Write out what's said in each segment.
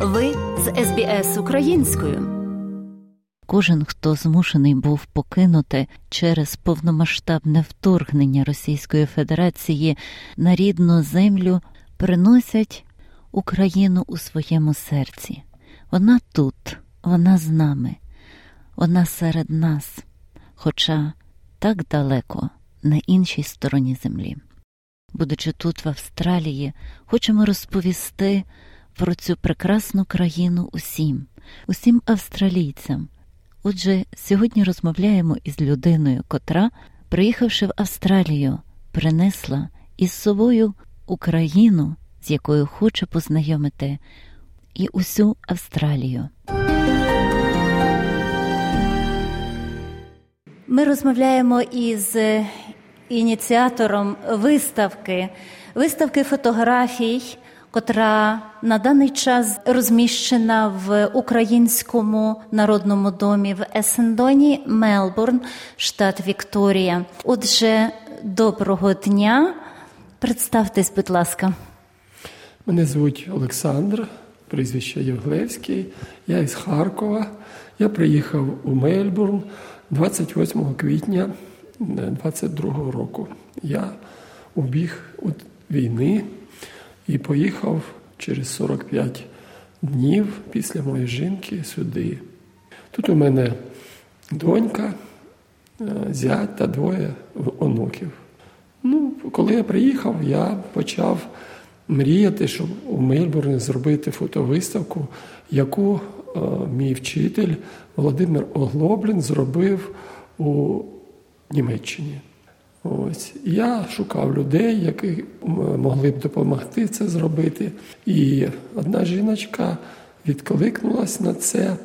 Ви з СБС українською. Кожен, хто змушений був покинути через повномасштабне вторгнення Російської Федерації на рідну землю, приносять Україну у своєму серці. Вона тут, вона з нами, вона серед нас, хоча так далеко на іншій стороні землі. Будучи тут, в Австралії, хочемо розповісти про цю прекрасну країну усім, усім австралійцям. Отже, сьогодні розмовляємо із людиною, котра, приїхавши в Австралію, принесла із собою Україну, з якою хоче познайомити, і усю Австралію. Ми розмовляємо із ініціатором виставки, виставки фотографій котра на даний час розміщена в українському народному домі в Есендоні, Мелбурн, штат Вікторія. Отже, доброго дня. Представтесь, будь ласка. Мене звуть Олександр, прізвище Євглевський. Я із Харкова. Я приїхав у Мельбурн 28 квітня 22 року. Я убіг від війни і поїхав через 45 днів після моєї жінки сюди. Тут у мене донька, е, зять та двоє онуків. Ну, Коли я приїхав, я почав мріяти, щоб у Мельбурні зробити фотовиставку, яку е, мій вчитель Володимир Оглоблін зробив у Німеччині. Ось я шукав людей, які могли б допомогти це зробити. І одна жіночка відкликнулася на це.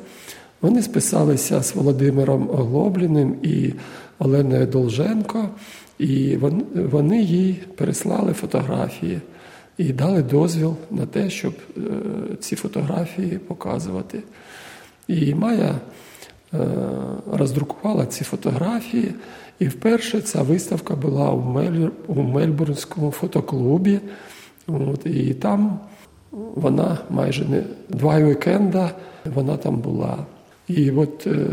Вони списалися з Володимиром Оглобліним і Оленою Долженко, і вони їй переслали фотографії і дали дозвіл на те, щоб е, ці фотографії показувати. І Майя е, роздрукувала ці фотографії. І вперше ця виставка була у, Мель... у Мельбурнському фотоклубі. От, І там вона майже не два вікенда вона там була. І от е,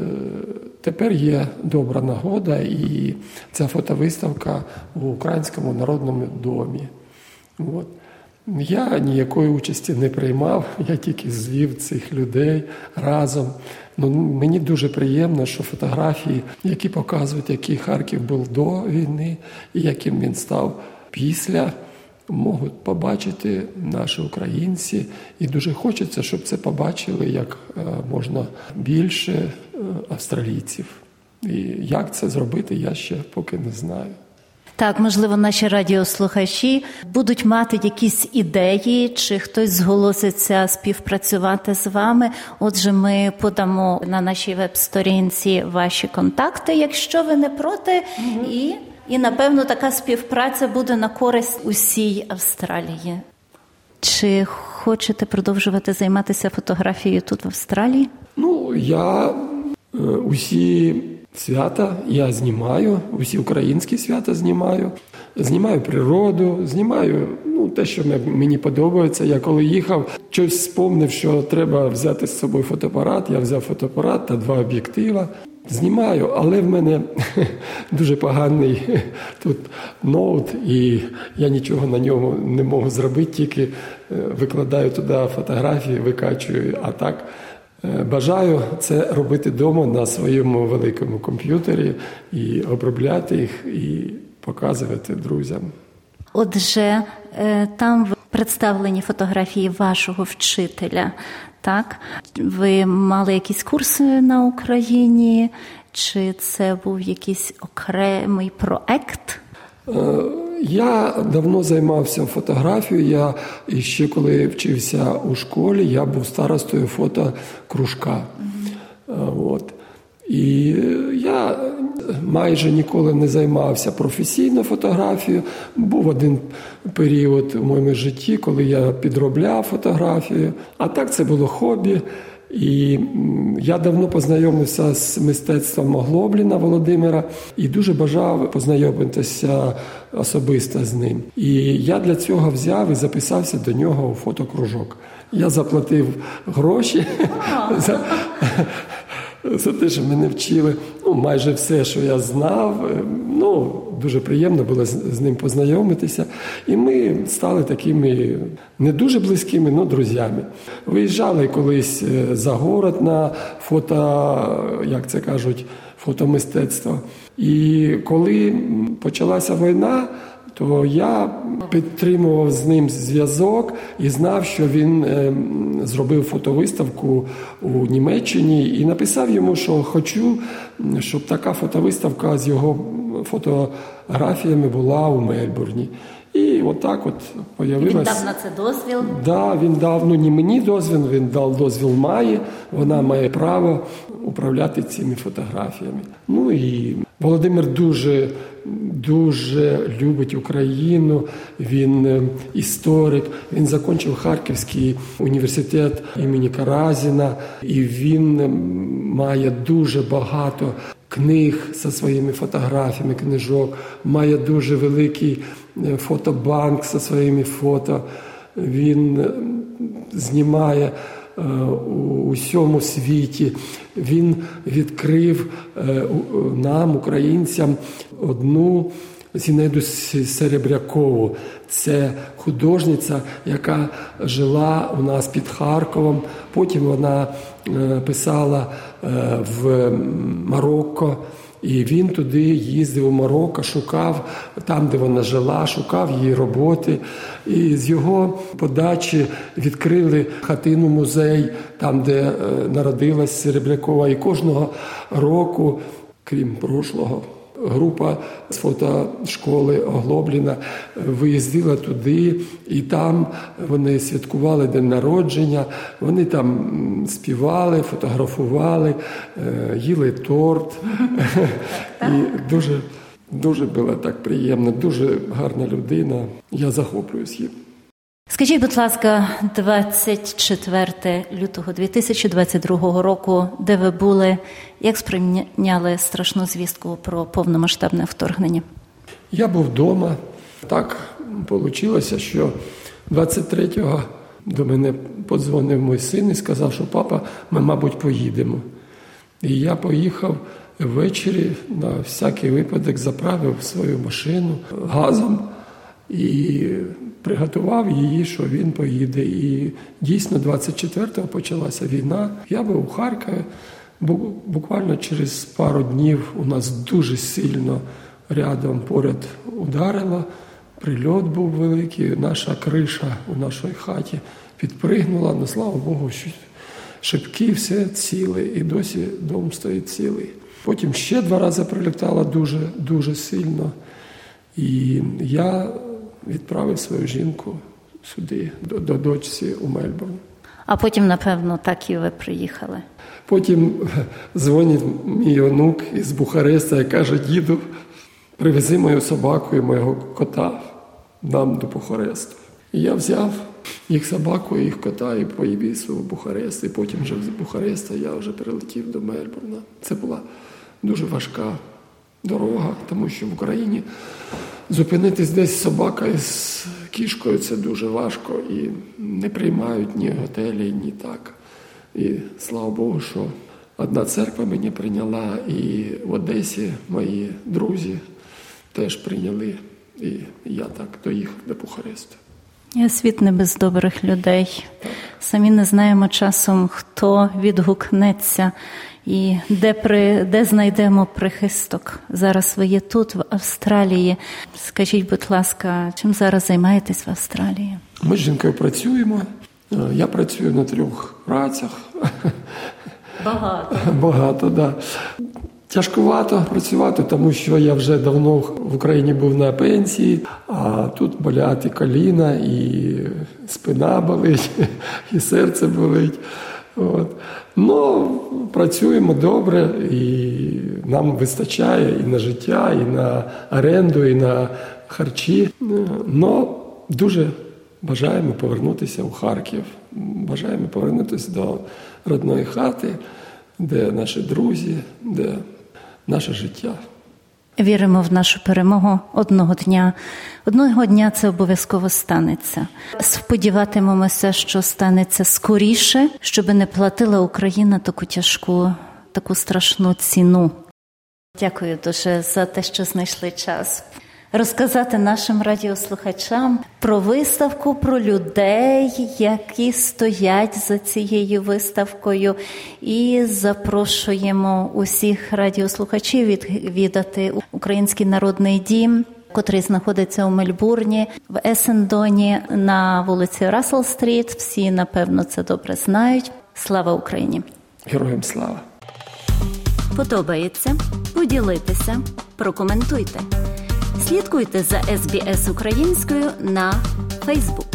тепер є добра нагода, і ця фотовиставка у Українському народному домі. От. Я ніякої участі не приймав, я тільки звів цих людей разом. Ну, Мені дуже приємно, що фотографії, які показують, який Харків був до війни і яким він став після, можуть побачити наші українці. І дуже хочеться, щоб це побачили як е, можна більше е, австралійців. І як це зробити, я ще поки не знаю. Так, можливо, наші радіослухачі будуть мати якісь ідеї, чи хтось зголоситься співпрацювати з вами. Отже, ми подамо на нашій веб-сторінці ваші контакти, якщо ви не проти, угу. і, і напевно така співпраця буде на користь усій Австралії. Чи хочете продовжувати займатися фотографією тут в Австралії? Ну я е, усі. Свята я знімаю, усі українські свята знімаю, знімаю природу, знімаю ну, те, що мені подобається. Я коли їхав, щось спомнив, що треба взяти з собою фотоапарат. Я взяв фотоапарат та два об'єктива. Знімаю, але в мене дуже поганий тут ноут, і я нічого на ньому не можу зробити, тільки е, викладаю туди фотографії, викачую, а так. Е, бажаю це робити вдома на своєму великому комп'ютері і обробляти їх, і показувати друзям. Отже, е, там представлені фотографії вашого вчителя. Так, ви мали якісь курси на Україні, чи це був якийсь окремий проект? Е, я давно займався фотографією. Я ще коли вчився у школі, я був старостою фотокружка. Mm-hmm. От. І я майже ніколи не займався професійно фотографією. Був один період у моєму житті, коли я підробляв фотографію. А так це було хобі. І я давно познайомився з мистецтвом Оглобліна Володимира і дуже бажав познайомитися особисто з ним. І я для цього взяв і записався до нього у фотокружок. Я заплатив гроші за за те, що мене вчили. Ну, майже все, що я знав. Е, ну, дуже приємно було з ним познайомитися. І ми стали такими не дуже близькими, але друзями. Виїжджали колись е, за город на фото, як це кажуть, фотомистецтво. І коли почалася війна то я підтримував з ним зв'язок і знав, що він е, зробив фотовиставку у Німеччині і написав йому, що хочу, щоб така фотовиставка з його фотографіями була у Мельбурні. І отак от появилась. Він дав на це дозвіл? Да, він дав ну не мені дозвіл, він дав дозвіл Маї. Вона має право управляти цими фотографіями. Ну і Володимир дуже дуже любить Україну. Він е, історик. Він закінчив Харківський університет імені Каразіна, і він має дуже багато книг зі своїми фотографіями, книжок, має дуже великий е, фотобанк зі своїми фото. Він знімає Е, у всьому світі. Він відкрив е, нам, українцям, одну Зінеду Серебрякову. Це художниця, яка жила у нас під Харковом. Потім вона е, писала в Марокко. І він туди їздив у Марокко, шукав там, де вона жила, шукав її роботи. І з його подачі відкрили хатину музей, там, де е, народилась Серебрякова. І кожного року, крім прошлого група з фотошколи Оглобліна виїздила туди, і там вони святкували день народження. Вони там співали, фотографували, е, їли торт. І дуже дуже було так приємно, дуже гарна людина. Я захоплююсь їм. Скажіть, будь ласка, 24 лютого 2022 року, де ви були, як сприйняли страшну звістку про повномасштабне вторгнення? Я був вдома. Так вийшло, що 23-го до мене подзвонив мій син і сказав, що папа, ми, мабуть, поїдемо. І я поїхав ввечері на всякий випадок, заправив свою машину газом і приготував її, що він поїде. І дійсно, 24-го почалася війна. Я був у Харкові. Буквально через пару днів у нас дуже сильно рядом поряд ударило. Прильот був великий, наша криша у нашій хаті підпригнула, ну слава Богу, що шибки все ціле, і досі дом стоїть цілий. Потім ще два рази прилітало дуже дуже сильно. І я відправив свою жінку сюди, до, до дочці у Мельбурн. А потім, напевно, так і ви приїхали. Потім дзвонить мій онук із Бухареста і каже: діду, привези мою собаку і мого кота нам до Бухаресту. І я взяв їх собаку, і їх кота і поївіз у Бухарест. І потім вже з Бухареста я вже перелетів до Мельбурна. Це була дуже важка дорога, тому що в Україні зупинитись десь собака із кішкою це дуже важко і не приймають ні готелі, ні так. І слава Богу, що одна церква мені прийняла, і в Одесі мої друзі теж прийняли. І я так доїхав до Бухаресту. Я світ не без добрих людей. Самі не знаємо часом, хто відгукнеться і де при де знайдемо прихисток. Зараз ви є тут, в Австралії. Скажіть, будь ласка, чим зараз займаєтесь в Австралії? Ми з жінкою працюємо. Е, я працюю на трьох працях. Багато. Багато, так. Да. Тяжкувато працювати, тому що я вже давно в Україні був на пенсії, а тут болять і коліна, і спина болить, і серце болить. От. Ну, працюємо добре, і нам вистачає і на життя, і на оренду, і на харчі. Ну, дуже бажаємо повернутися у Харків, бажаємо повернутися до родної хати, де наші друзі, де наше життя. Віримо в нашу перемогу одного дня. Одного дня це обов'язково станеться. Сподіватимемося, що станеться скоріше, щоб не платила Україна таку тяжку, таку страшну ціну. Дякую дуже за те, що знайшли час розказати нашим радіослухачам про виставку, про людей, які стоять за цією виставкою, і запрошуємо усіх радіослухачів відвідати Український народний дім. Котрий знаходиться у Мельбурні в Есендоні на вулиці Рассел Стріт. Всі напевно це добре знають. Слава Україні! Героям слава! Подобається поділитися, прокоментуйте. Слідкуйте за SBS українською на Фейсбук.